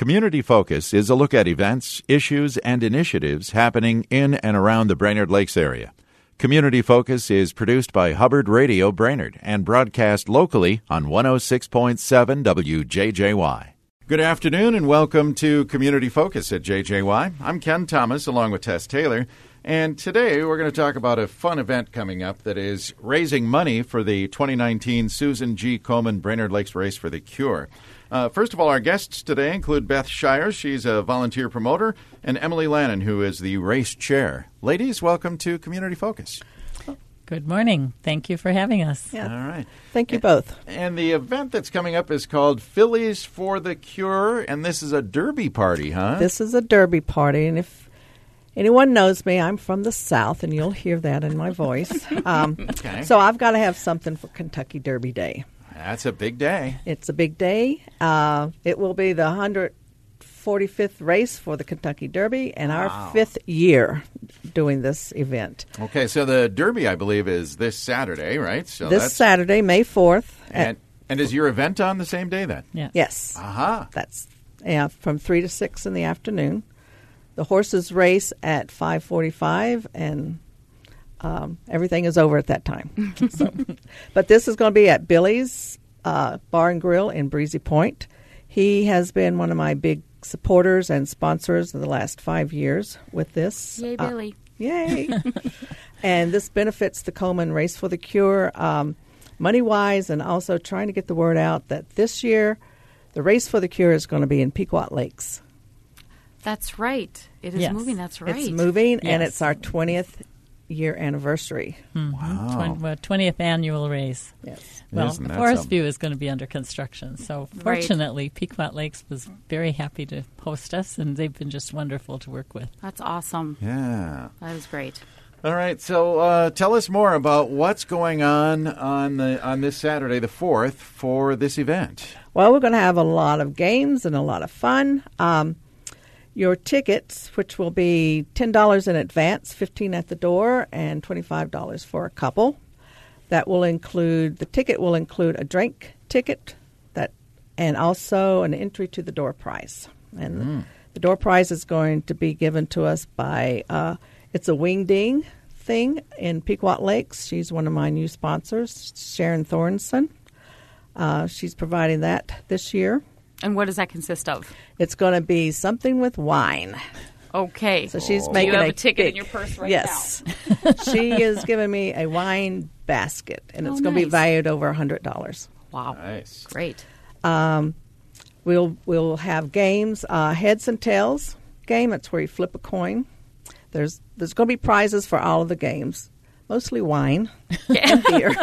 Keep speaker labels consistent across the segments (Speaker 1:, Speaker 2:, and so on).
Speaker 1: Community Focus is a look at events, issues, and initiatives happening in and around the Brainerd Lakes area. Community Focus is produced by Hubbard Radio Brainerd and broadcast locally on 106.7 WJJY. Good afternoon and welcome to Community Focus at JJY. I'm Ken Thomas along with Tess Taylor. And today we're going to talk about a fun event coming up that is raising money for the 2019 Susan G. Komen Brainerd Lakes Race for the Cure. Uh, first of all, our guests today include Beth Shires. She's a volunteer promoter, and Emily Lannon, who is the race chair. Ladies, welcome to Community Focus.
Speaker 2: Good morning. Thank you for having us.
Speaker 1: Yeah. All right.
Speaker 3: Thank you both.
Speaker 1: And the event that's coming up is called Fillies for the Cure, and this is a derby party, huh?
Speaker 3: This is a derby party, and if anyone knows me, I'm from the South, and you'll hear that in my voice. Um, okay. So I've got to have something for Kentucky Derby Day.
Speaker 1: That's a big day.
Speaker 3: It's a big day. Uh, it will be the 145th race for the Kentucky Derby and wow. our fifth year doing this event.
Speaker 1: Okay, so the Derby, I believe, is this Saturday, right? So
Speaker 3: this Saturday, May 4th.
Speaker 1: And, and is your event on the same day then?
Speaker 3: Yeah. Yes.
Speaker 1: Uh-huh.
Speaker 3: That's yeah, from 3 to 6 in the afternoon. The horses race at 5:45 and um, everything is over at that time. so, but this is going to be at Billy's uh, Bar and Grill in Breezy Point. He has been one of my big supporters and sponsors of the last five years with this.
Speaker 4: Yay, uh, Billy!
Speaker 3: Yay! and this benefits the Komen Race for the Cure, um, money wise, and also trying to get the word out that this year the Race for the Cure is going to be in Pequot Lakes.
Speaker 4: That's right. It is yes. moving. That's right.
Speaker 3: It's moving, yes. and it's our 20th year anniversary.
Speaker 2: Mm-hmm. Wow. 20th annual race.
Speaker 3: Yes.
Speaker 2: Well, Isn't the Forest something? View is going to be under construction. So, right. fortunately, Pequot Lakes was very happy to host us, and they've been just wonderful to work with.
Speaker 4: That's awesome.
Speaker 1: Yeah.
Speaker 4: That was great.
Speaker 1: All right, so uh, tell us more about what's going on on the on this Saturday, the fourth, for this event.
Speaker 3: Well, we're going to have a lot of games and a lot of fun. Um, your tickets, which will be $10 in advance, 15 at the door, and $25 for a couple. That will include the ticket will include a drink ticket that and also an entry to the door prize. And mm. the door prize is going to be given to us by uh, it's a wing ding thing in Pequot Lakes. She's one of my new sponsors, Sharon Thornson. Uh, she's providing that this year.
Speaker 4: And what does that consist of?
Speaker 3: It's going to be something with wine.
Speaker 4: Okay.
Speaker 3: So she's oh. making
Speaker 4: you have
Speaker 3: a,
Speaker 4: a ticket
Speaker 3: big,
Speaker 4: in your purse right now.
Speaker 3: yes. now. she is giving me a wine basket, and oh, it's going to be valued over a hundred dollars.
Speaker 4: Wow.
Speaker 1: Nice.
Speaker 4: Great.
Speaker 3: Um, we'll we'll have games, uh, heads and tails game. It's where you flip a coin. There's there's going to be prizes for all of the games, mostly wine and beer.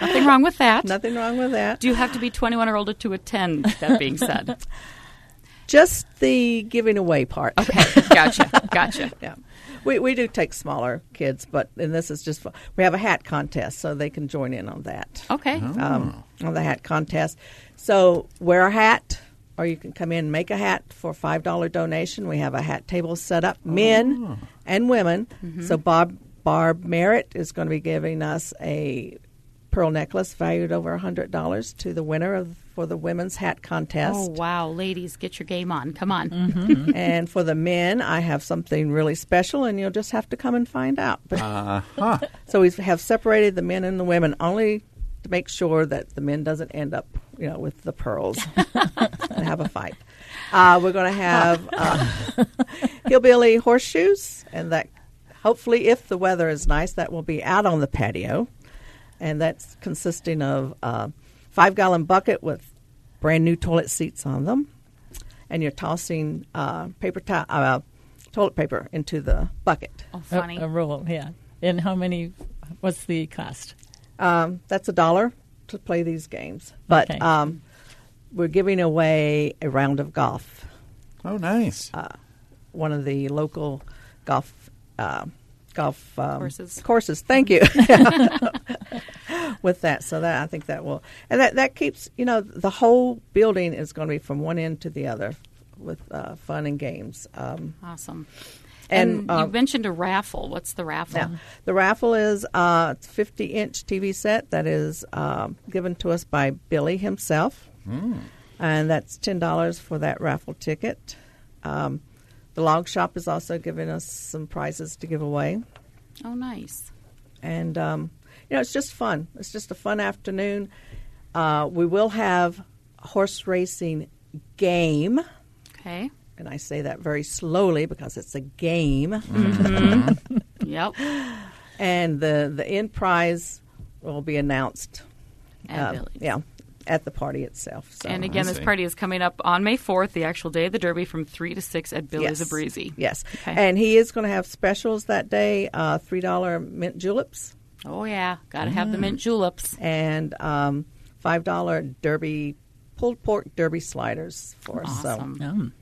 Speaker 4: Nothing wrong with that.
Speaker 3: Nothing wrong with that.
Speaker 4: Do you have to be 21 or older to attend, that being said?
Speaker 3: Just the giving away part.
Speaker 4: Okay, gotcha, gotcha.
Speaker 3: yeah. We, we do take smaller kids, but and this is just we have a hat contest, so they can join in on that.
Speaker 4: Okay,
Speaker 3: um, on the hat contest. So wear a hat, or you can come in and make a hat for a five dollar donation. We have a hat table set up, men oh. and women. Mm-hmm. So Bob Barb Merritt is going to be giving us a pearl necklace valued over $100 to the winner of for the women's hat contest.
Speaker 4: Oh, wow. Ladies, get your game on. Come on.
Speaker 3: Mm-hmm. and for the men, I have something really special, and you'll just have to come and find out.
Speaker 1: uh-huh.
Speaker 3: so we have separated the men and the women only to make sure that the men doesn't end up, you know, with the pearls and have a fight. Uh, we're going to have uh, hillbilly horseshoes, and that hopefully, if the weather is nice, that will be out on the patio and that's consisting of a five gallon bucket with brand new toilet seats on them, and you're tossing uh, paper to- uh, toilet paper into the bucket.
Speaker 4: Oh, funny.
Speaker 2: A, a, roll, yeah. And how many? What's the cost?
Speaker 3: Um, that's a dollar to play these games, but okay. um, we're giving away a round of golf.
Speaker 1: Oh, nice! Uh,
Speaker 3: one of the local golf uh, golf
Speaker 4: um, courses.
Speaker 3: Courses. Thank you. With that, so that I think that will, and that that keeps you know the whole building is going to be from one end to the other with uh, fun and games.
Speaker 4: Um, awesome. And, and uh, you mentioned a raffle. What's the raffle?
Speaker 3: Yeah, the raffle is a 50 inch TV set that is uh, given to us by Billy himself. Mm. and that's ten dollars for that raffle ticket. Um, the log shop is also giving us some prizes to give away.
Speaker 4: Oh, nice!
Speaker 3: And um, you know, it's just fun. It's just a fun afternoon. Uh, we will have a horse racing game.
Speaker 4: Okay.
Speaker 3: And I say that very slowly because it's a game.
Speaker 4: Mm-hmm. yep.
Speaker 3: And the the end prize will be announced.
Speaker 4: Uh,
Speaker 3: yeah, at the party itself. So.
Speaker 4: And again, this party is coming up on May 4th, the actual day of the Derby, from 3 to 6 at Billy's
Speaker 3: yes.
Speaker 4: of Breezy.
Speaker 3: Yes.
Speaker 4: Okay.
Speaker 3: And he is going to have specials that day uh, $3 mint juleps.
Speaker 4: Oh, yeah. Got to mm. have the mint juleps.
Speaker 3: And um, $5 Derby, pulled pork Derby sliders for us.
Speaker 4: Awesome.
Speaker 3: So.
Speaker 2: Mm.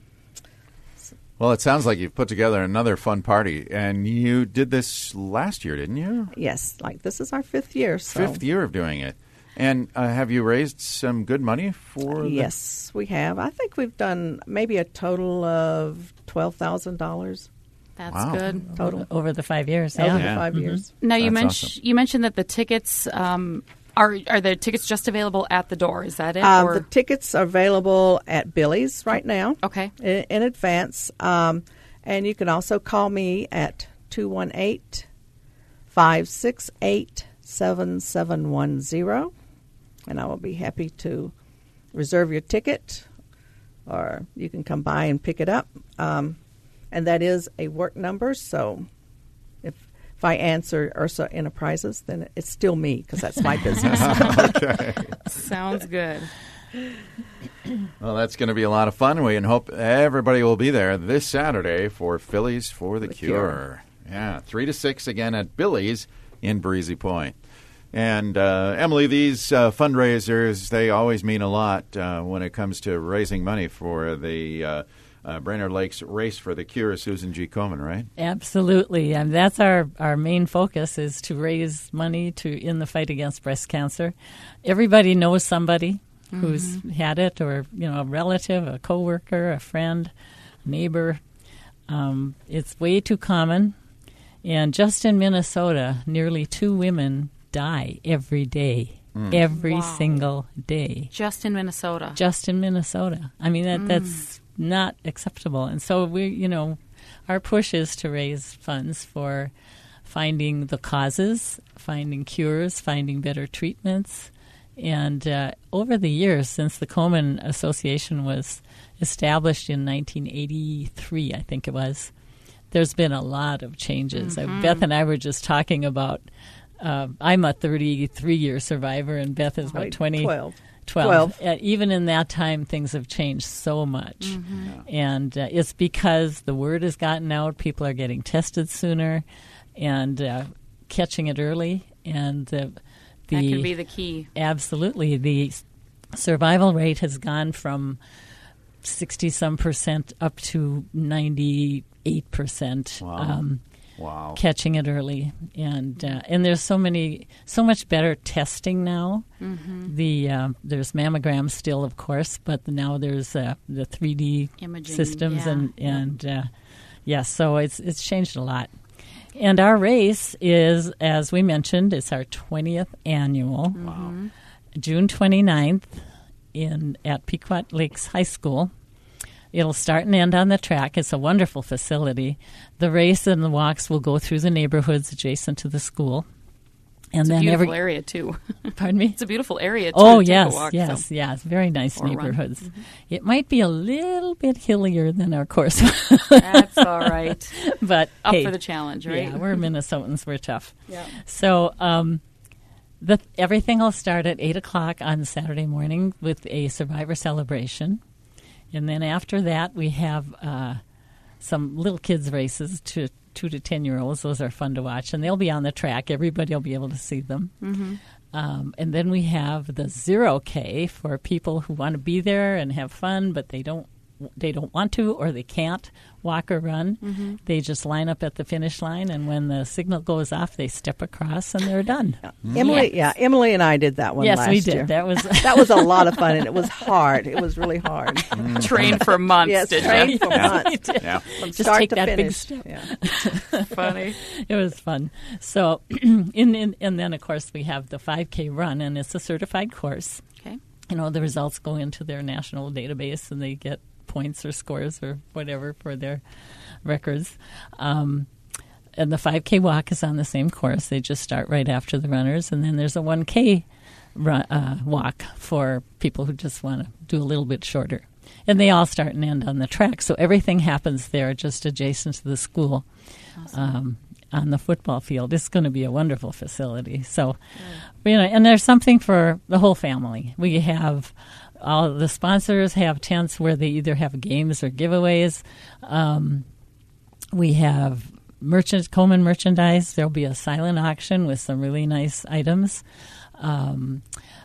Speaker 1: Well, it sounds like you've put together another fun party, and you did this last year, didn't you?
Speaker 3: Yes, like this is our fifth year. So.
Speaker 1: Fifth year of doing it. And uh, have you raised some good money for?
Speaker 3: The- Yes, we have. I think we've done maybe a total of twelve thousand dollars.
Speaker 4: That's
Speaker 1: wow.
Speaker 4: good
Speaker 3: total
Speaker 2: over the five years.
Speaker 3: Over
Speaker 2: yeah.
Speaker 3: the 5
Speaker 2: mm-hmm.
Speaker 3: years.
Speaker 4: Now you mentioned
Speaker 1: awesome.
Speaker 4: you mentioned that the tickets um, are are the tickets just available at the door? Is that it?
Speaker 3: Um,
Speaker 4: or?
Speaker 3: the tickets are available at Billy's right now.
Speaker 4: Okay.
Speaker 3: In, in advance, um, and you can also call me at 218 568 7710 and I will be happy to reserve your ticket, or you can come by and pick it up. Um, and that is a work number, so if if I answer Ursa Enterprises, then it's still me because that's my business.
Speaker 1: okay.
Speaker 4: Sounds good.
Speaker 1: Well, that's going to be a lot of fun. We and hope everybody will be there this Saturday for Fillies for the,
Speaker 3: The
Speaker 1: cure.
Speaker 3: Cure.
Speaker 1: Yeah, three to six again at Billy's in Breezy Point. And uh, Emily, these uh, fundraisers, they always mean a lot uh, when it comes to raising money for the uh, uh, Brainerd Lakes Race for the Cure, Susan G. Komen, right?
Speaker 2: Absolutely. And that's our, our main focus is to raise money to in the fight against breast cancer. Everybody knows somebody mm-hmm. who's had it or, you know, a relative, a coworker, a friend, a neighbor. Um, it's way too common. And just in Minnesota, nearly two women die every day. Mm. Every
Speaker 4: wow.
Speaker 2: single day.
Speaker 4: Just in Minnesota.
Speaker 2: Just in Minnesota. I mean that mm. that's not acceptable. And so we you know, our push is to raise funds for finding the causes, finding cures, finding better treatments. And uh, over the years, since the Komen Association was established in 1983, I think it was, there's been a lot of changes.
Speaker 4: Mm-hmm.
Speaker 2: Beth and I were just talking about uh, I'm a 33 year survivor, and Beth is what 20.
Speaker 3: 12.
Speaker 2: 12. 12. Uh, even in that time, things have changed so much.
Speaker 4: Mm-hmm.
Speaker 2: Yeah. And uh, it's because the word has gotten out, people are getting tested sooner and uh, catching it early. And the, the,
Speaker 4: that could be the key.
Speaker 2: Absolutely. The survival rate has gone from 60 some percent up to 98 percent.
Speaker 1: Wow.
Speaker 2: Um,
Speaker 1: Wow.
Speaker 2: catching it early and uh, and there's so many so much better testing now
Speaker 4: mm-hmm.
Speaker 2: the uh, there's mammograms still of course but now there's uh, the 3D
Speaker 4: Imaging,
Speaker 2: systems
Speaker 4: yeah.
Speaker 2: and and yes yeah, so it's it's changed a lot and our race is as we mentioned it's our 20th annual
Speaker 4: mm-hmm.
Speaker 2: June 29th in at Pequot Lakes High School It'll start and end on the track. It's a wonderful facility. The race and the walks will go through the neighborhoods adjacent to the school. And
Speaker 4: it's
Speaker 2: then
Speaker 4: a beautiful
Speaker 2: every,
Speaker 4: area too.
Speaker 2: Pardon me.
Speaker 4: It's a beautiful area. Too,
Speaker 2: oh yes,
Speaker 4: walk,
Speaker 2: yes,
Speaker 4: so.
Speaker 2: yes. Very nice
Speaker 4: Or
Speaker 2: neighborhoods.
Speaker 4: Mhm.
Speaker 2: It might be a little bit hillier than our course,
Speaker 4: That's all right.
Speaker 2: but
Speaker 4: Up
Speaker 2: hey,
Speaker 4: for the challenge, right?
Speaker 2: Yeah, we're Minnesotans. We're tough.
Speaker 4: Yeah.
Speaker 2: So um, the everything will start at eight o'clock on Saturday morning with a survivor celebration, and then after that we have uh, some little kids races to two to ten year olds. Those are fun to watch, and they'll be on the track. Everybody will be able to see them.
Speaker 4: Mm-hmm.
Speaker 2: Um, and then we have the zero K for people who want to be there and have fun, but they don't they don't want to or they can't walk or run.
Speaker 4: Mm-hmm.
Speaker 2: They just line up at the finish line, and when the signal goes off, they step across and they're done.
Speaker 3: Emily, yeah, Emily and I did that one
Speaker 2: yes,
Speaker 3: last
Speaker 2: we did.
Speaker 3: year.
Speaker 2: That was
Speaker 3: that was a lot of fun, and it was hard. It was really hard.
Speaker 4: Trained for months,
Speaker 3: yes,
Speaker 4: did
Speaker 3: trained
Speaker 4: you?
Speaker 3: for months.
Speaker 1: Yeah.
Speaker 3: From
Speaker 2: Just
Speaker 3: start
Speaker 2: take
Speaker 3: to
Speaker 2: that big step.
Speaker 3: Yeah.
Speaker 4: Funny.
Speaker 2: it was fun. So, in, in, and then of course we have the 5K run, and it's a certified course.
Speaker 4: Okay.
Speaker 2: you know, the results go into their national database and they get points or scores or whatever for their records. Um, and the 5K walk is on the same course. They just start right after the runners, and then there's a 1K run, uh, walk for people who just want to do a little bit shorter. And they all start and end on the track, so everything happens there, just adjacent to the school, um, on the football field. It's going to be a wonderful facility. So, you know, and there's something for the whole family. We have all the sponsors have tents where they either have games or giveaways. Um, we have merchant Komen merchandise. There'll be a silent auction with some really nice items. Um,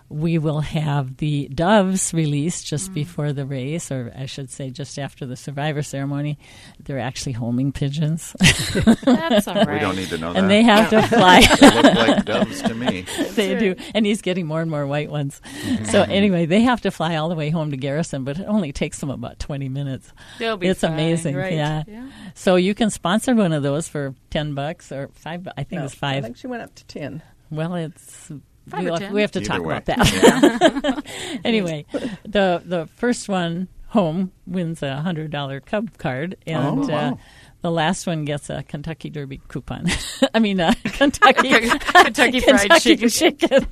Speaker 2: we will have the doves released just before the race, or I should say, just after the survivor ceremony. They're actually homing pigeons,
Speaker 4: That's all right.
Speaker 1: We don't need to know that.
Speaker 2: and they have to fly.
Speaker 1: They look like doves to me.
Speaker 2: they do, and he's getting more and more white ones. so anyway, they have to fly all the way home to Garrison, but it only takes them about twenty minutes.
Speaker 4: They'll be
Speaker 2: it's
Speaker 4: fine,
Speaker 2: amazing,
Speaker 4: right.
Speaker 2: yeah. So you can sponsor one of those for ten bucks or five. bu- I think
Speaker 3: No,
Speaker 2: it's
Speaker 3: I
Speaker 2: five.
Speaker 3: think she went up to 10.
Speaker 2: Well, it's
Speaker 4: Five
Speaker 2: we,
Speaker 4: or
Speaker 2: have,
Speaker 4: 10.
Speaker 2: we have to
Speaker 1: Either
Speaker 2: talk
Speaker 1: way.
Speaker 2: about that. anyway, the the first one home wins a hundred dollar Cub card, and
Speaker 1: Oh,
Speaker 2: uh, the last one gets a Kentucky Derby coupon. I mean, uh, Kentucky
Speaker 4: Kentucky Fried
Speaker 2: Kentucky
Speaker 4: Chicken.
Speaker 2: chicken.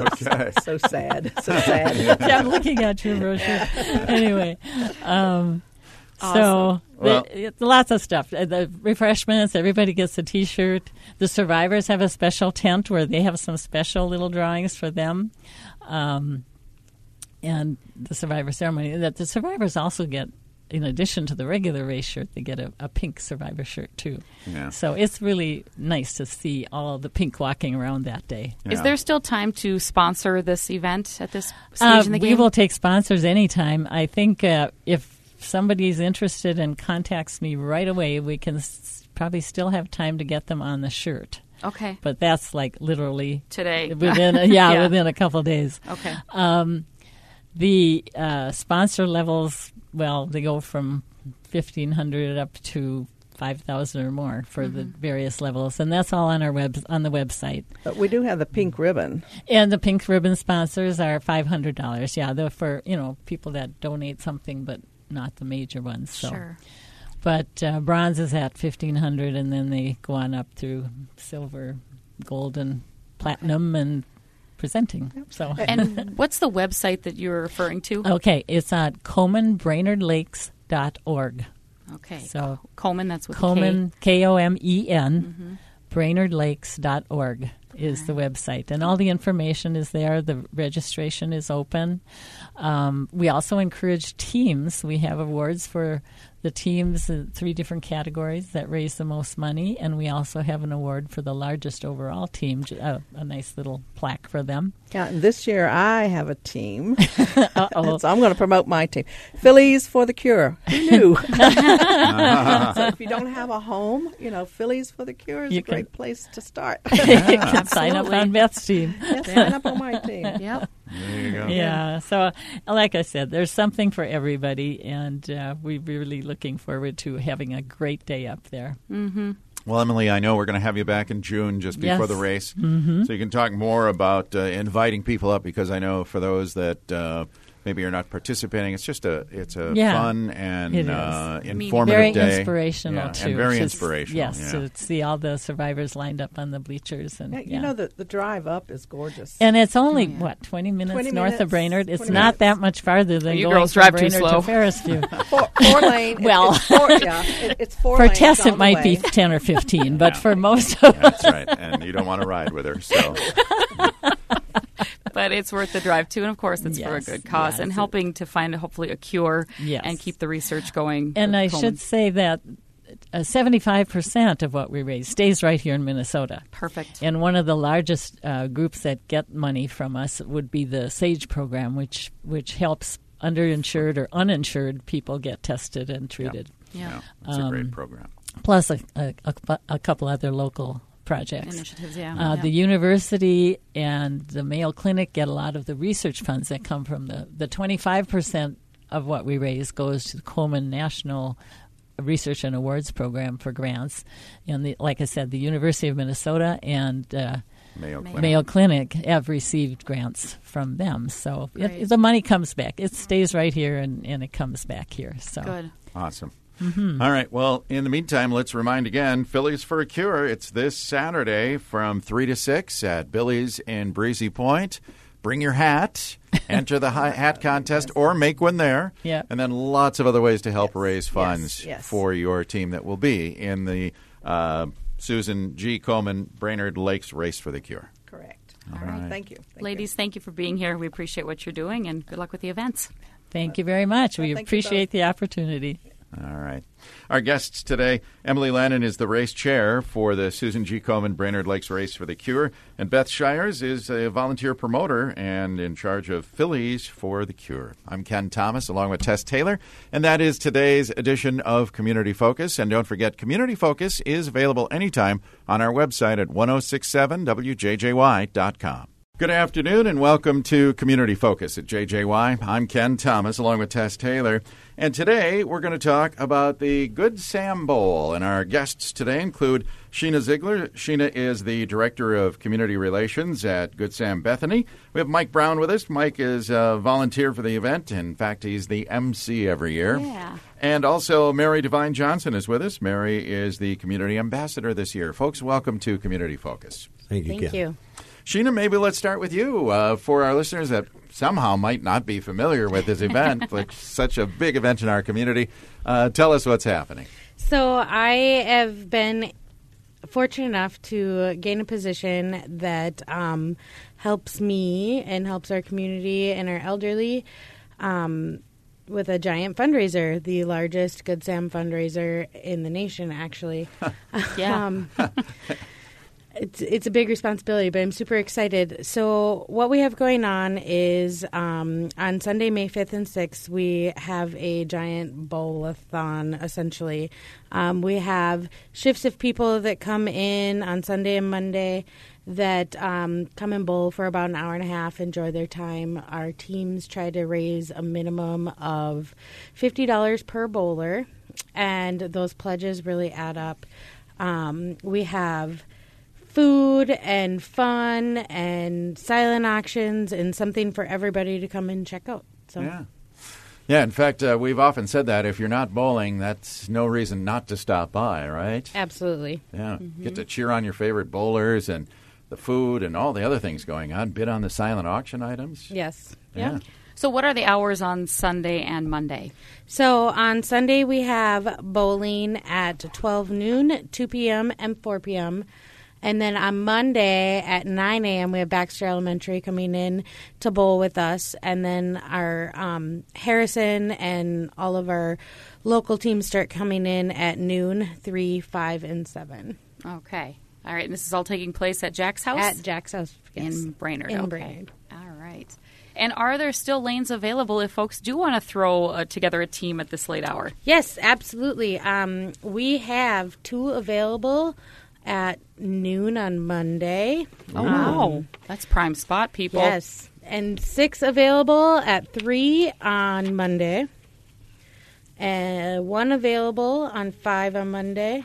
Speaker 1: Okay.
Speaker 3: So sad. So sad.
Speaker 2: yeah, I'm looking at your brochure. Anyway, um, so
Speaker 1: Well-
Speaker 2: the, lots of stuff. Uh, The refreshments, everybody gets a T-shirt. The survivors have a special tent where they have some special little drawings for them, um, and the survivor ceremony. That the survivors also get. In addition to the regular race shirt, they get a, a pink survivor shirt too.
Speaker 1: Yeah.
Speaker 2: So it's really nice to see all the pink walking around that day.
Speaker 4: Is there still time to sponsor this event at this stage
Speaker 2: Uh,
Speaker 4: in the game?
Speaker 2: we will take sponsors anytime. I think uh, if somebody's interested and contacts me right away, we can s- probably still have time to get them on the shirt.
Speaker 4: Okay.
Speaker 2: But that's like literally
Speaker 4: Today.
Speaker 2: within a, yeah,
Speaker 4: Yeah.
Speaker 2: within a couple days.
Speaker 4: Okay.
Speaker 2: Um, the uh, sponsor levels, well, they go from fifteen hundred up to five thousand or more for the
Speaker 4: Mm-hmm.
Speaker 2: various levels, and that's all on our web on the website.
Speaker 3: But we do have the pink ribbon.
Speaker 2: And the pink ribbon sponsors are five hundred dollars. Yeah, they're for you know people that donate something, but not the major ones. So.
Speaker 4: Sure.
Speaker 2: But uh, bronze is at fifteen hundred, and then they go on up through silver, gold, and platinum, and presenting. So
Speaker 4: And what's the website that you're referring to?
Speaker 2: okay, it's at KomenBrainerdLakes.org.
Speaker 4: Okay.
Speaker 2: So
Speaker 4: Komen, that's with. Komen K
Speaker 2: O M E N BrainerdLakes.org is the website, and all the information is there. The registration is open. Um, we also encourage teams. We have awards for the teams in three different categories that raise the most money, and we also have an award for the largest overall team. j- Uh, a nice little plaque for them.
Speaker 3: Yeah, and this year I have a team.
Speaker 2: Uh-oh.
Speaker 3: so I'm going to promote my team. Fillies for the Cure. Who knew? so if you don't have a home, you know, Fillies for the Cure is
Speaker 2: You
Speaker 3: a
Speaker 2: can-
Speaker 3: great place to start.
Speaker 2: you can sign up on Beth's team.
Speaker 3: Yeah, sign up on my team.
Speaker 4: Yep.
Speaker 1: There you go.
Speaker 2: Yeah. So, uh, like I said, there's something for everybody, and uh, we're really looking forward to having a great day up there.
Speaker 1: Well, Emily, I know we're going to have you back in June just before
Speaker 2: Yes.
Speaker 1: the race, mm-hmm. so you can talk more about uh, inviting people up because I know for those that uh, maybe you're not participating, it's just a it's a
Speaker 2: Yeah,
Speaker 1: fun and uh, informative
Speaker 2: Very
Speaker 1: day,
Speaker 2: inspirational
Speaker 1: Yeah,
Speaker 2: too.
Speaker 1: and very
Speaker 2: Just-
Speaker 1: inspirational.
Speaker 2: Yes,
Speaker 1: yeah.
Speaker 2: to see all the survivors lined up on the bleachers, and
Speaker 3: Yeah, you
Speaker 2: yeah.
Speaker 3: know, the, the drive up is gorgeous.
Speaker 2: and it's only
Speaker 4: yeah.
Speaker 2: what twenty minutes
Speaker 3: 20
Speaker 2: north
Speaker 3: minutes,
Speaker 2: of Brainerd. It's not
Speaker 3: minutes.
Speaker 2: that much farther than
Speaker 4: You
Speaker 2: going
Speaker 4: girls
Speaker 2: from
Speaker 4: drive too
Speaker 2: Brainerd
Speaker 4: slow.
Speaker 2: to Forest View.
Speaker 3: four, four lane.
Speaker 2: Well.
Speaker 3: it's four, yeah, it, it's four
Speaker 2: for Tess, it might
Speaker 3: way.
Speaker 2: be ten or fifteen, but
Speaker 1: Yeah.
Speaker 2: for most of
Speaker 1: That's right, and you don't want to ride with her. So
Speaker 4: But it's worth the drive too, and of course, it's for a good cause
Speaker 2: yes,
Speaker 4: and helping to find hopefully a cure
Speaker 2: Yes.
Speaker 4: and keep the research going.
Speaker 2: And I
Speaker 4: Komen.
Speaker 2: should say that uh, seventy-five percent of what we raise stays right here in Minnesota.
Speaker 4: perfect.
Speaker 2: And one of the largest uh, groups that get money from us would be the SAGE program, which which helps underinsured or uninsured people get tested and treated.
Speaker 4: Yeah.
Speaker 1: yeah, it's a great
Speaker 2: Um,
Speaker 1: program.
Speaker 2: Plus a, a, a, a couple other local projects.
Speaker 4: Initiatives, yeah.
Speaker 2: Uh,
Speaker 4: yeah.
Speaker 2: The university and the Mayo Clinic get a lot of the research funds that come from the the twenty five percent of what we raise goes to the Komen National Research and Awards Program for grants, and the, like I said, the University of Minnesota and uh,
Speaker 1: Mayo Clinic.
Speaker 2: Mayo Clinic have received grants from them. So
Speaker 4: Great.
Speaker 2: it, the money comes back. It stays right here and, and it comes back here. So
Speaker 4: Good.
Speaker 1: Awesome.
Speaker 2: Mm-hmm.
Speaker 1: All right. Well, in the meantime, let's remind again Fillies for a Cure. It's this Saturday from 3 to 6 at Billy's in Breezy Point. Bring your hat, enter the hi- hat contest, or make one there.
Speaker 2: Yeah.
Speaker 1: And then lots of other ways to help raise funds
Speaker 3: yes.
Speaker 1: for your team that will be in the uh, Susan G. Komen Brainerd Lakes Race for the Cure.
Speaker 3: Correct.
Speaker 1: All
Speaker 3: All right.
Speaker 1: right.
Speaker 3: Thank you. Thank you.
Speaker 4: Ladies, thank you for being here. We appreciate what you're doing, and good luck with the events.
Speaker 2: thank you very much. We appreciate the opportunity.
Speaker 1: All right. Our guests today, Emily Lannon is the race chair for the Susan G. Komen Brainerd Lakes Race for the Cure, and Beth Shires is a volunteer promoter and in charge of Fillies for the Cure. I'm Ken Thomas along with Tess Taylor, and that is today's edition of Community Focus. And don't forget, Community Focus is available anytime on our website at 1067wjjy.com. Good afternoon and welcome to Community Focus at JJY. I'm Ken Thomas along with Tess Taylor. And today we're going to talk about the Good Sam Bowl. And our guests today include Sheena Ziegler. Sheena is the Director of Community Relations at Good Sam Bethany. We have Mike Brown with us. Mike is a volunteer for the event. In fact, he's the MC every year.
Speaker 4: Yeah.
Speaker 1: And also, Mary Devine Johnson is with us. Mary is the Community Ambassador this year. Folks, welcome to Community Focus.
Speaker 5: Thank you.
Speaker 6: Thank
Speaker 5: Ken.
Speaker 6: you.
Speaker 1: Sheena, maybe let's start with you. Uh, for our listeners that somehow might not be familiar with this event, like such a big event in our community, uh, tell us what's happening.
Speaker 6: So I have been fortunate enough to gain a position that um, helps me and helps our community and our elderly um, with a giant fundraiser, the largest Good Sam fundraiser in the nation, actually.
Speaker 4: Yeah.
Speaker 6: um, it's it's a big responsibility, but I'm super excited. So what we have going on is um, on Sunday, May 5th and 6th, we have a giant bowl-a-thon, essentially. Um, we have shifts of people that come in on Sunday and Monday that um, come and bowl for about an hour and a half, enjoy their time. Our teams try to raise a minimum of $50 per bowler, and those pledges really add up. Um, we have food and fun and silent auctions and something for everybody to come and check out. So
Speaker 1: Yeah. Yeah, in fact, uh, we've often said that if you're not bowling, that's no reason not to stop by, right?
Speaker 6: absolutely.
Speaker 1: Yeah.
Speaker 6: Mm-hmm.
Speaker 1: Get to cheer on your favorite bowlers and the food and all the other things going on. Bid on the silent auction items.
Speaker 6: Yes.
Speaker 1: Yeah.
Speaker 4: So, what are the hours on Sunday and Monday?
Speaker 6: So on Sunday we have bowling at 12 noon, 2 p.m., and 4 p.m. And then on Monday at 9 a.m., we have Baxter Elementary coming in to bowl with us. And then our um, Harrison and all of our local teams start coming in at noon, 3, 5, and 7
Speaker 4: Okay. All right. And this is all taking place at Jack's house?
Speaker 6: at Jack's house. yes.
Speaker 4: in Brainerd.
Speaker 6: In
Speaker 4: okay.
Speaker 6: Brainerd.
Speaker 4: All right. And are there still lanes available if folks do want to throw uh, together a team at this late hour?
Speaker 6: Yes, absolutely. Um, we have two available at noon on Monday.
Speaker 4: Oh, wow. That's prime spot, people.
Speaker 6: Yes, and six available at three on Monday. And one available on five on Monday.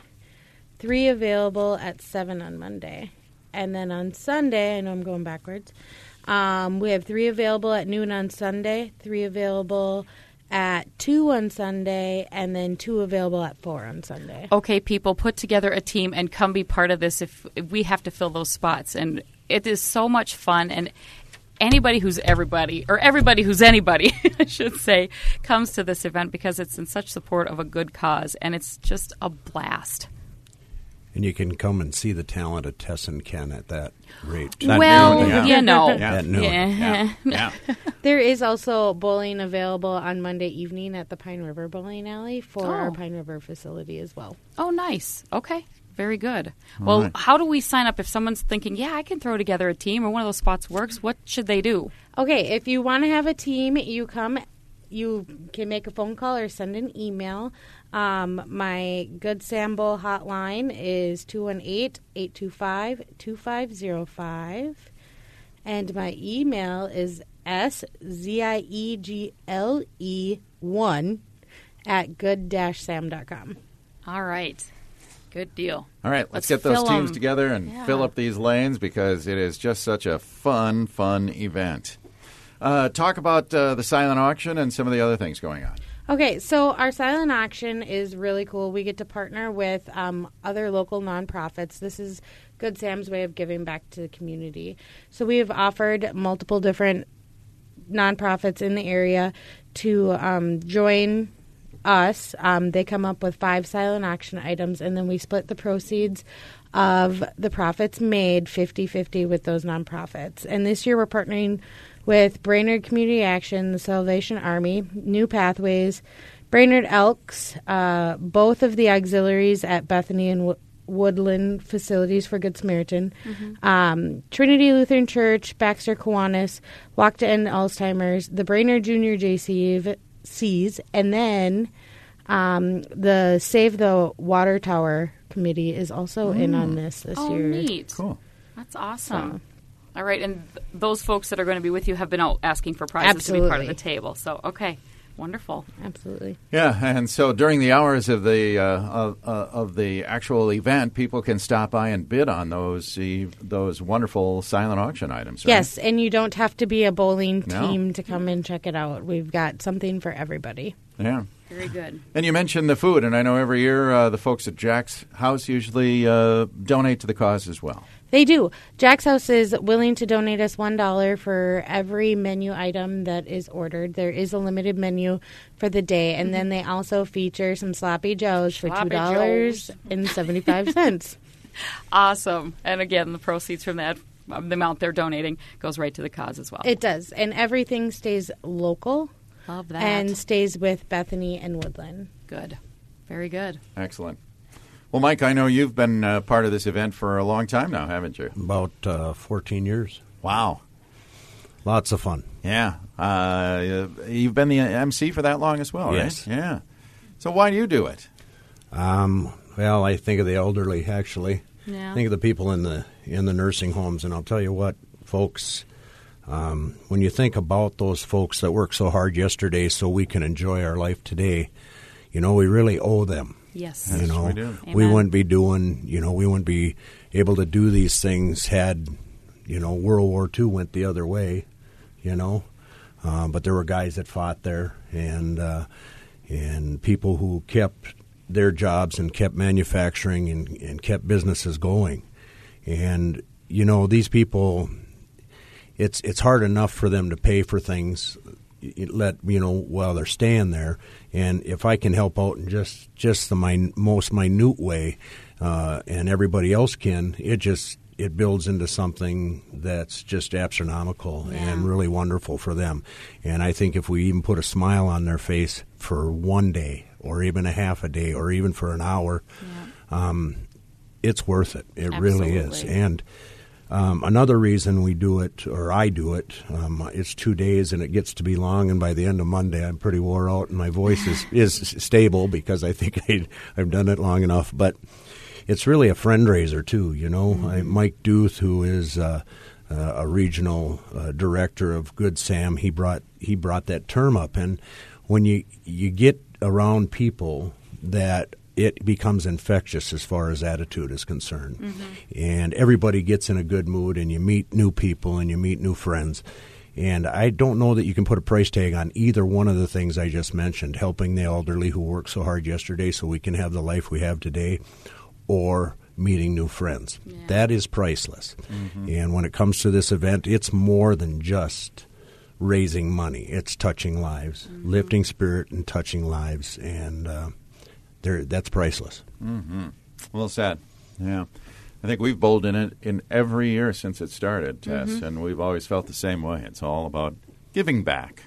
Speaker 6: Three available at seven on Monday. And then on Sunday, I know I'm going backwards. Um, we have three available at noon on Sunday, three available at two on Sunday, and then two available at four on Sunday.
Speaker 4: Okay, people, put together a team and come be part of this if, if we have to fill those spots. And it is so much fun. And anybody who's everybody, or everybody who's anybody, I should say, comes to this event because it's in such support of a good cause. And it's just a blast.
Speaker 5: And you can come and see the talent of Tess and Ken at that rate.
Speaker 1: At
Speaker 4: well,
Speaker 1: noon, yeah.
Speaker 4: you know.
Speaker 1: Yeah.
Speaker 5: At noon.
Speaker 4: Yeah.
Speaker 1: Yeah.
Speaker 6: There is also bowling available on Monday evening at the Pine River Bowling Alley for our
Speaker 4: Oh.
Speaker 6: Pine River facility as well.
Speaker 4: Oh, nice. Okay. Very good. well,
Speaker 1: right.
Speaker 4: how do we sign up if someone's thinking, yeah, I can throw together a team or one of those spots works? What should they do?
Speaker 6: Okay, if you want to have a team, you come. You can make a phone call or send an email. Um, my Good Sam Bowl hotline is 218-825-2505. And my email is S-Z-I-E-G-L-E 1 at good-sam.com.
Speaker 4: All right. Good deal.
Speaker 1: All right, let's,
Speaker 4: Let's
Speaker 1: get those
Speaker 4: teams
Speaker 1: teams
Speaker 4: 'em.
Speaker 1: together and
Speaker 4: Yeah.
Speaker 1: fill up these lanes because it is just such a fun, fun event. Uh, talk about uh, the silent auction and some of the other things going on.
Speaker 6: Okay, so our silent auction is really cool. We get to partner with um, other local nonprofits. This is Good Sam's way of giving back to the community. So we have offered multiple different nonprofits in the area to um, join us. Um, they come up with five silent auction items, and then we split the proceeds of the profits made 50 50 with those nonprofits. And this year we're partnering with Brainerd Community Action, the Salvation Army, New Pathways, Brainerd Elks, uh, both of the auxiliaries at Bethany and Wo- Woodland facilities for Good Samaritan, um, Trinity Lutheran Church, Baxter Kiwanis, Walk to End Alzheimer's, the Brainerd Junior JCs, and then um, the Save the Water Tower Committee is also in on this this
Speaker 4: Oh,
Speaker 6: year.
Speaker 4: neat.
Speaker 1: Cool.
Speaker 4: That's awesome. All right, and th- those folks that are going to be with you have been out asking for prizes to be part of
Speaker 6: Absolutely.
Speaker 4: the table. So, okay, wonderful.
Speaker 6: Absolutely.
Speaker 1: Yeah, and so during the hours of the uh, of, uh, of the actual event, people can stop by and bid on those e- those wonderful silent auction items. Right?
Speaker 6: Yes, and you don't have to be a bowling
Speaker 1: No.
Speaker 6: team to come and check it out. We've got something for everybody.
Speaker 1: Yeah.
Speaker 4: Very good.
Speaker 1: And you mentioned the food, and I know every year uh, the folks at Jack's House usually uh, donate to the cause as well.
Speaker 6: They do. Jack's House is willing to donate us one dollar for every menu item that is ordered. There is a limited menu for the day, and then they also feature some sloppy joes for $2.75.
Speaker 4: Awesome. And again, the proceeds from that, um, the amount they're donating, goes right to the cause as well.
Speaker 6: It does, and everything stays local
Speaker 4: Love that.
Speaker 6: and stays with Bethany and Woodland.
Speaker 4: good. Very good.
Speaker 1: Excellent. Well, Mike, I know you've been uh, part of this event for a long time now, haven't you?
Speaker 5: About uh, 14 years.
Speaker 1: Wow.
Speaker 5: Lots of fun.
Speaker 1: Yeah. Uh, you've been the MC for that long as well, right? Yeah. So why do you do it?
Speaker 5: Um, well, I think of the elderly actually.
Speaker 4: Yeah.
Speaker 5: Think of the people in the in the nursing homes, and I'll tell you what, folks. Um, when you think about those folks that worked so hard yesterday, so we can enjoy our life today, you know we really owe them.
Speaker 4: Yes.
Speaker 5: you
Speaker 1: Yes,
Speaker 5: know,
Speaker 1: we do.
Speaker 5: we wouldn't be doing, you know, we wouldn't be able to do these things had, you know, World War II went the other way, you know. Uh, but there were guys that fought there, and uh, and people who kept their jobs and kept manufacturing and, and kept businesses going, and you know these people. It's it's hard enough for them to pay for things let you know while they're staying there. And if i can help out in just just the min- most minute way uh, and everybody else can it just it builds into something that's just astronomical and really wonderful for them. And i think if we even put a smile on their face for one day or even a half a day or even for an hour um, it's worth it. It really is.
Speaker 4: Absolutely.
Speaker 5: and um, another reason we do it, or I do it, um, it's two days and it gets to be long, and by the end of Monday, I'm pretty wore out and my voice is, is stable because I think I, I've done it long enough. But it's really a friend raiser, too. You know, I, Mike Duth, who is uh, uh, a regional uh, director of Good Sam, he brought he brought that term up, and when you you get around people that it becomes infectious as far as attitude is concerned. And everybody gets in a good mood, and you meet new people and you meet new friends. And I don't know that you can put a price tag on either one of the things I just mentioned helping the elderly who worked so hard yesterday so we can have the life we have today, or meeting new friends. That is priceless. And when it comes to this event, it's more than just raising money. It's touching lives, lifting spirit and touching lives, and uh, there that's priceless. Mm-hmm.
Speaker 1: Well said. Yeah. I think we've bowled in it in every year since it started, Tess, mm-hmm. and we've always felt the same way. It's all about giving back,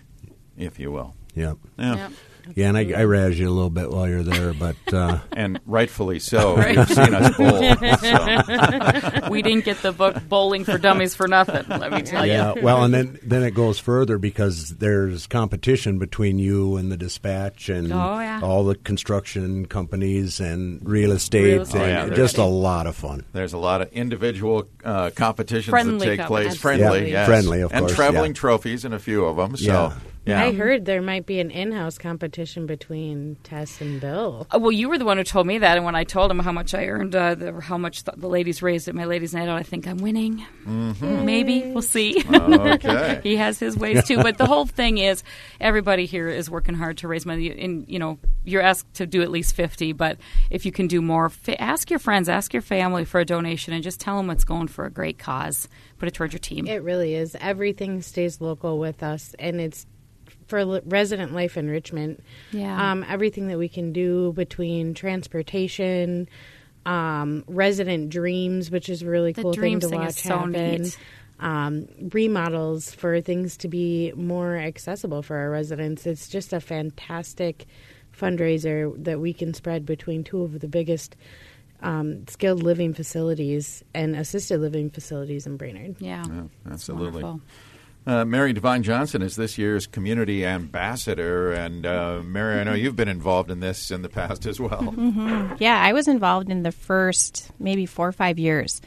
Speaker 1: if you will.
Speaker 5: Yeah,
Speaker 1: Yeah.
Speaker 4: Yep.
Speaker 5: Yeah, and I, I razz you a little bit while you're there, but uh,
Speaker 1: And rightfully so. You've seen us bowl. So.
Speaker 4: we didn't get the book Bowling for Dummies for nothing, let me tell
Speaker 5: yeah,
Speaker 4: you.
Speaker 5: well, and then then it goes further because there's competition between you and the dispatch and
Speaker 4: Oh, yeah.
Speaker 5: all the construction companies and real estate,
Speaker 4: Real estate,
Speaker 1: Oh, yeah,
Speaker 5: and just a lot of fun.
Speaker 1: There's a lot of individual uh, competitions
Speaker 4: Friendly
Speaker 1: that take place. Friendly,
Speaker 4: Absolutely.
Speaker 1: yes.
Speaker 5: Friendly, of
Speaker 1: and
Speaker 5: course,
Speaker 1: traveling
Speaker 5: yeah.
Speaker 1: trophies in a few of them. So
Speaker 5: Yeah.
Speaker 1: Yeah.
Speaker 6: I heard there might be an in-house competition between Tess and Bill.
Speaker 4: Uh, Well, you were the one who told me that, and when I told him how much I earned, uh, the, how much the, the ladies raised at my ladies' night out, I think I'm winning. Maybe we'll see.
Speaker 1: Okay.
Speaker 4: he has his ways too, but the whole thing is everybody here is working hard to raise money. And you know, you're asked to do at least fifty, but if you can do more, fa- ask your friends, ask your family for a donation, and just tell them it's going for a great cause. Put it towards your team.
Speaker 6: It really is. Everything stays local with us, and it's for li- resident life enrichment.
Speaker 4: Yeah.
Speaker 6: Um, everything that we can do between transportation, um, resident dreams, which is a really
Speaker 4: The
Speaker 6: cool
Speaker 4: dream
Speaker 6: thing to
Speaker 4: thing
Speaker 6: watch
Speaker 4: is so
Speaker 6: happen.
Speaker 4: neat.
Speaker 6: Um, remodels for things to be more accessible for our residents. It's just a fantastic fundraiser that we can spread between two of the biggest um, skilled living facilities and assisted living facilities in Brainerd.
Speaker 4: yeah,
Speaker 1: Yeah, absolutely.
Speaker 4: wonderful.
Speaker 1: Uh, Mary Devine Johnson is this year's community ambassador, and uh, Mary, I know you've been involved in this in the past as well.
Speaker 7: Yeah, I was involved in the first maybe four or five years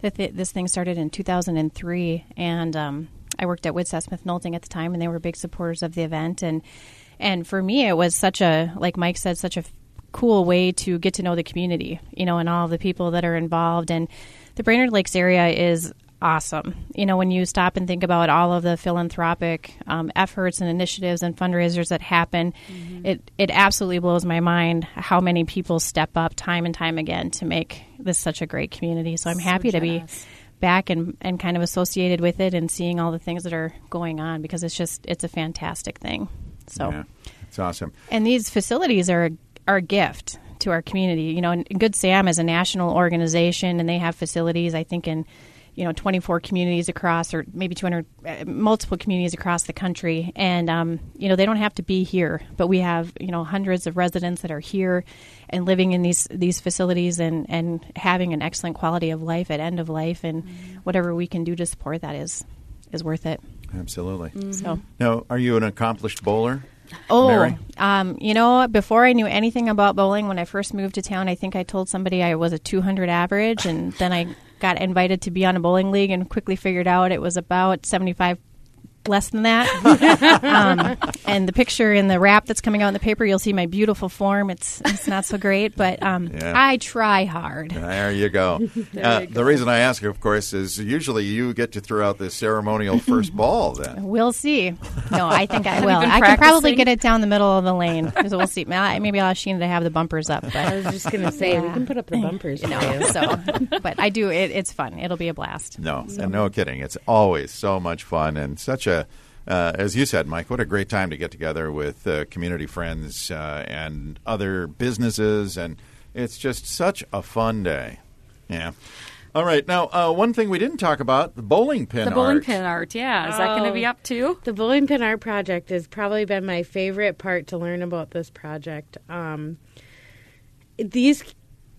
Speaker 7: that th- this thing started in 2003, and um, I worked at Widseth Smith Nolting at the time, and they were big supporters of the event. and And for me, it was such a like Mike said, such a cool way to get to know the community, you know, and all the people that are involved. And the Brainerd Lakes area is awesome. You know, when you stop and think about all of the philanthropic um, efforts and initiatives and fundraisers that happen, it it absolutely blows my mind how many people step up time and time again to make this such a great community. So I'm happy to be back and, and kind of associated with it and seeing all the things that are going on because it's just it's a fantastic thing. So
Speaker 1: Yeah, it's awesome.
Speaker 7: and these facilities are are a gift to our community. You know, and Good Sam is a national organization, and they have facilities. I think in you know 24 communities across, or maybe 200 uh, multiple communities across the country. And um, you know, they don't have to be here, but we have you know hundreds of residents that are here and living in these these facilities and and having an excellent quality of life at end of life, and whatever we can do to support that is is worth it.
Speaker 1: Absolutely.
Speaker 7: So.
Speaker 1: Now, are you an accomplished bowler?
Speaker 7: Oh, um, you know, before I knew anything about bowling, when I first moved to town, I think I told somebody I was a 200 average, and then I got invited to be on a bowling league, and quickly figured out it was about 75 less than that. um, and the picture in the wrap that's coming out in the paper, you'll see my beautiful form. It's it's not so great, but um,
Speaker 1: Yeah.
Speaker 7: I try hard.
Speaker 1: There you go. uh, The reason I ask, of course, is usually you get to throw out the ceremonial first ball. Then
Speaker 7: We'll see. No, I think I will. I can probably get it down the middle of the lane. So we'll see. Maybe maybe I'll ask Sheena to have the bumpers up, but
Speaker 6: I was just going to say, we can put up the bumpers.
Speaker 7: you
Speaker 6: for
Speaker 7: know.
Speaker 6: you.
Speaker 7: So, but I do. It, it's fun. It'll be a blast.
Speaker 1: no, and no kidding. It's always so much fun and such a. Uh, as you said, Mike, what a great time to get together with uh, community friends uh, and other businesses, and it's just such a fun day. Yeah. All right. Now, uh, one thing we didn't talk about the bowling pin.
Speaker 4: The bowling
Speaker 1: art.
Speaker 4: pin art, yeah. Is that going to be
Speaker 6: Oh.
Speaker 4: up too?
Speaker 6: The bowling pin art project has probably been my favorite part to learn about this project. Um, these,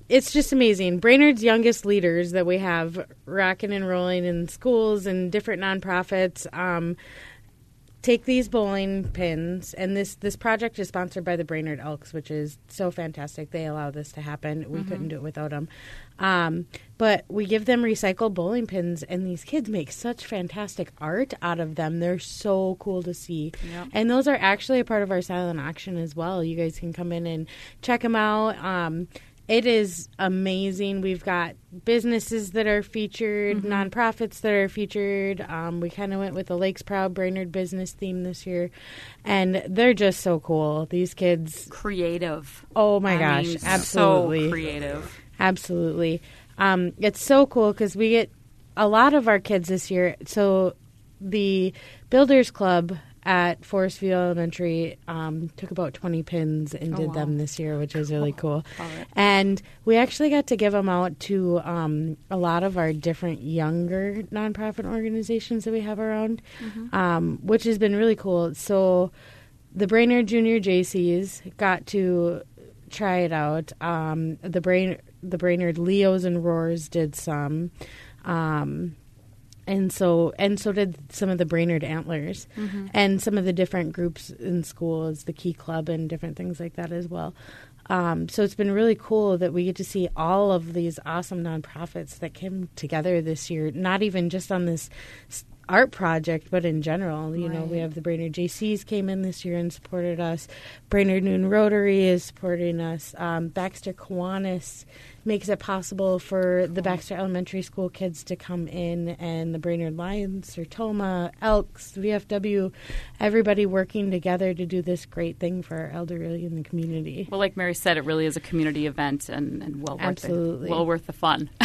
Speaker 6: it's just amazing. Brainerd's youngest leaders that we have rocking and rolling in schools and different nonprofits. Um, take these bowling pins and this this project is sponsored by the Brainerd Elks which is so fantastic. They allow this to happen. We couldn't do it without them um, but we give them recycled bowling pins and these kids make such fantastic art out of them. They're so cool to see.
Speaker 4: Yep.
Speaker 6: and those are actually a part of our silent auction as well. You guys can come in and check them out. Um, it is amazing. We've got businesses that are featured, nonprofits that are featured. Um, we kind of went with the Lakes Proud Brainerd business theme this year, and they're just so cool. These kids,
Speaker 4: Creative.
Speaker 6: oh my
Speaker 4: I
Speaker 6: gosh,
Speaker 4: mean,
Speaker 6: absolutely,
Speaker 4: So creative.
Speaker 6: absolutely. Um, it's so cool because we get a lot of our kids this year. So the Builders Club at Forest View Elementary um, took about 20 pins and
Speaker 4: Oh,
Speaker 6: did
Speaker 4: wow.
Speaker 6: them this year, which was really cool.
Speaker 4: It.
Speaker 6: And we actually got to give them out to um, a lot of our different younger nonprofit organizations that we have around, um, which has been really cool. So the Brainerd Junior JCs got to try it out. Um, the Brain the Brainerd Leos and Roars did some. Um, and so and so did some of the Brainerd Antlers and some of the different groups in schools, the Key Club and different things like that as well. Um, so it's been really cool that we get to see all of these awesome nonprofits that came together this year. Not even just on this art project, but in general, you know, we have the Brainerd JCs came in this year and supported us. Brainerd Noon Rotary is supporting us. Um, Baxter Kiwanis makes it possible for the Baxter Elementary School kids to come in, and the Brainerd Lions, Sertoma, Elks, VFW, everybody working together to do this great thing for our elderly in the community.
Speaker 4: Well, like Mary said, it really is a community event and, and well worth
Speaker 6: Absolutely.
Speaker 4: it. Well worth the fun.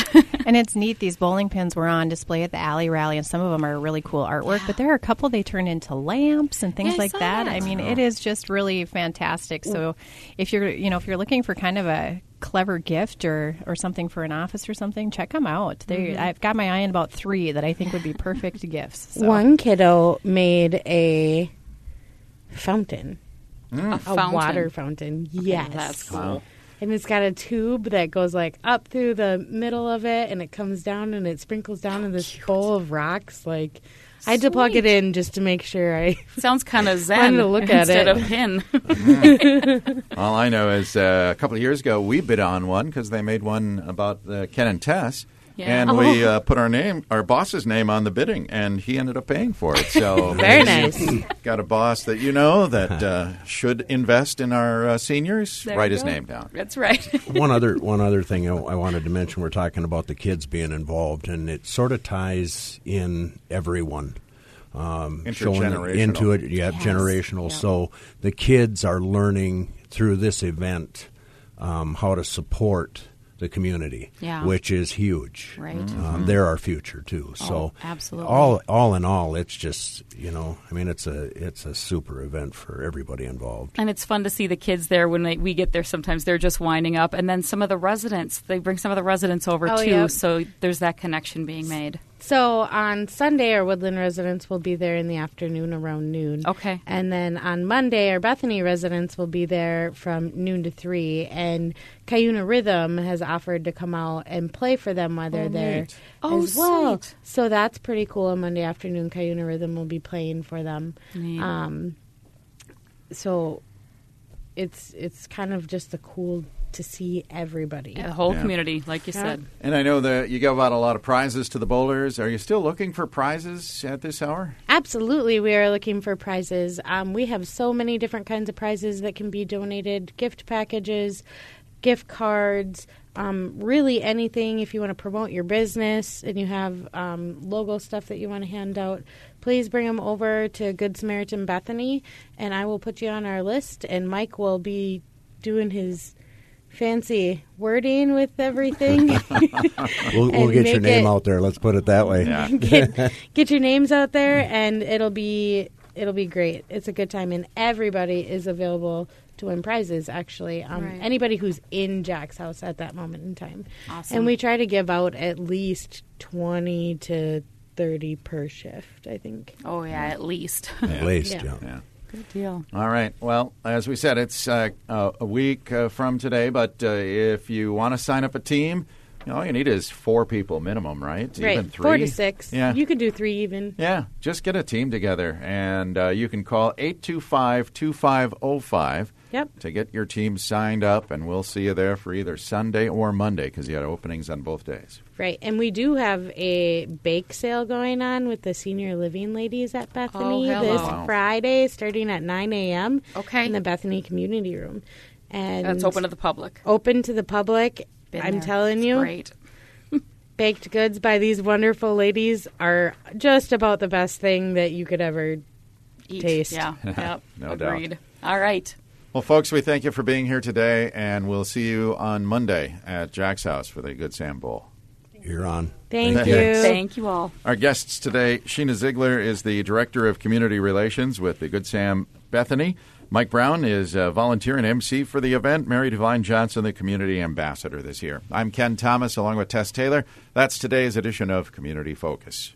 Speaker 7: And it's neat. These bowling pins were on display at the Alley Rally, and some of them are really cool artwork. But there are a couple they turn into lamps and things
Speaker 4: Yeah,
Speaker 7: like
Speaker 4: saw
Speaker 7: that.
Speaker 4: that.
Speaker 7: I mean, it is just really fantastic. So, if you're you know if you're looking for kind of a clever gift or or something for an office or something, check them out. They mm-hmm. I've got my eye on about three that I think would be perfect gifts. So.
Speaker 6: One kiddo made a fountain, mm.
Speaker 4: a
Speaker 6: a
Speaker 4: fountain.
Speaker 6: water fountain. yes,
Speaker 4: That's cool.
Speaker 6: and it's got a tube that goes like up through the middle of it, and it comes down and it sprinkles down in this bowl of rocks. Like I had to plug it in just to make sure I.
Speaker 4: Sounds kind of zen
Speaker 6: Fun to look at
Speaker 4: instead
Speaker 6: it.
Speaker 4: of pin.
Speaker 1: All I know is uh, a couple of years ago we bid on one because they made one about uh, Ken and Tess.
Speaker 4: Yeah.
Speaker 1: And we uh, put our name, our boss's name on the bidding, and he ended up paying for it. So
Speaker 6: Very nice.
Speaker 1: Got a boss that you know that uh, should invest in our uh, seniors.
Speaker 4: There
Speaker 1: write his
Speaker 4: go.
Speaker 1: name down.
Speaker 4: That's right.
Speaker 5: one other one other thing I, I wanted to mention. We're talking about the kids being involved, and it sort of ties in everyone. Um, showing into it, yeah, generational. So the kids are learning through this event um, how to support the community,
Speaker 4: Yeah.
Speaker 5: which is huge.
Speaker 4: Right.
Speaker 5: Um, they're our future too. So
Speaker 4: Oh, absolutely.
Speaker 5: all all in all, it's just you know, I mean, it's a it's a super event for everybody involved.
Speaker 4: And it's fun to see the kids there when they, we get there. Sometimes they're just winding up, and then some of the residents they bring some of the residents over
Speaker 6: Oh,
Speaker 4: too.
Speaker 6: yeah.
Speaker 4: So there's that connection being made.
Speaker 6: So on Sunday, our Woodland residents will be there in the afternoon around noon.
Speaker 4: Okay.
Speaker 6: And then on Monday, our Bethany residents will be there from noon to three. And Cuyuna Rhythm has offered to come out and play for them while they're there
Speaker 1: neat.
Speaker 4: Oh,
Speaker 6: as well.
Speaker 4: sweet.
Speaker 6: So that's pretty cool. On Monday afternoon, Cuyuna Rhythm will be playing for them. Um, so it's it's kind of just a cool to see everybody.
Speaker 4: The whole
Speaker 1: Yeah.
Speaker 4: community, like you
Speaker 6: Yeah.
Speaker 4: said.
Speaker 1: And I know that you give out a lot of prizes to the bowlers. Are you still looking for prizes at this hour?
Speaker 6: Absolutely, we are looking for prizes. Um, we have so many different kinds of prizes that can be donated gift packages, gift cards, um, really anything. If you want to promote your business and you have um, logo stuff that you want to hand out, please bring them over to Good Samaritan Bethany, and I will put you on our list. And Mike will be doing his fancy wording with everything.
Speaker 5: We'll, we'll get your name
Speaker 6: it-
Speaker 5: out there. Let's put it that way.
Speaker 6: get, get your names out there and it'll be it'll be great it's a good time and everybody is available to win prizes actually um,
Speaker 4: Right.
Speaker 6: anybody who's in jack's house at that moment in time
Speaker 4: Awesome.
Speaker 6: and we try to give out at least 20 to 30 per shift i think
Speaker 4: Oh yeah, at least.
Speaker 5: At least,
Speaker 6: Yeah.
Speaker 5: yeah.
Speaker 1: Yeah.
Speaker 4: Good deal.
Speaker 1: All right. Well, as we said, it's uh, uh, a week uh, from today, but uh, if you want to sign up a team, you know, all you need is four people minimum, right?
Speaker 6: right
Speaker 1: Even three.
Speaker 6: four to six
Speaker 1: Yeah.
Speaker 6: you can do three even
Speaker 1: Yeah, just get a team together, and uh, you can call 825 2505
Speaker 6: Yep.
Speaker 1: to get your team signed up, and we'll see you there for either Sunday or Monday because you had openings on both days.
Speaker 6: Right, and we do have a bake sale going on with the senior living ladies at oh, Bethany
Speaker 4: Oh,
Speaker 6: this
Speaker 1: Wow.
Speaker 6: Friday, starting at nine a.m.
Speaker 4: Okay.
Speaker 6: in the Bethany Community Room, and
Speaker 4: That's open to the public.
Speaker 6: open to the public.
Speaker 4: Been
Speaker 6: I'm
Speaker 4: there.
Speaker 6: telling
Speaker 4: It's
Speaker 6: you,
Speaker 4: great.
Speaker 6: baked goods by these wonderful ladies are just about the best thing that you could ever.
Speaker 4: Eat.
Speaker 6: Taste.
Speaker 4: Yeah. Yep.
Speaker 1: No doubt.
Speaker 4: All right.
Speaker 1: Well, folks, we thank you for being here today, and we'll see you on Monday at Jack's house for the Good Sam Bowl.
Speaker 5: You're on.
Speaker 6: Thank,
Speaker 1: Thank
Speaker 6: you.
Speaker 1: you.
Speaker 4: Thank you all.
Speaker 1: Our guests today, Sheena Ziegler is the Director of Community Relations with the Good Sam Bethany. Mike Brown is a volunteer and MC for the event. Mary Devine Johnson, the Community Ambassador this year. I'm Ken Thomas along with Tess Taylor. That's today's edition of Community Focus.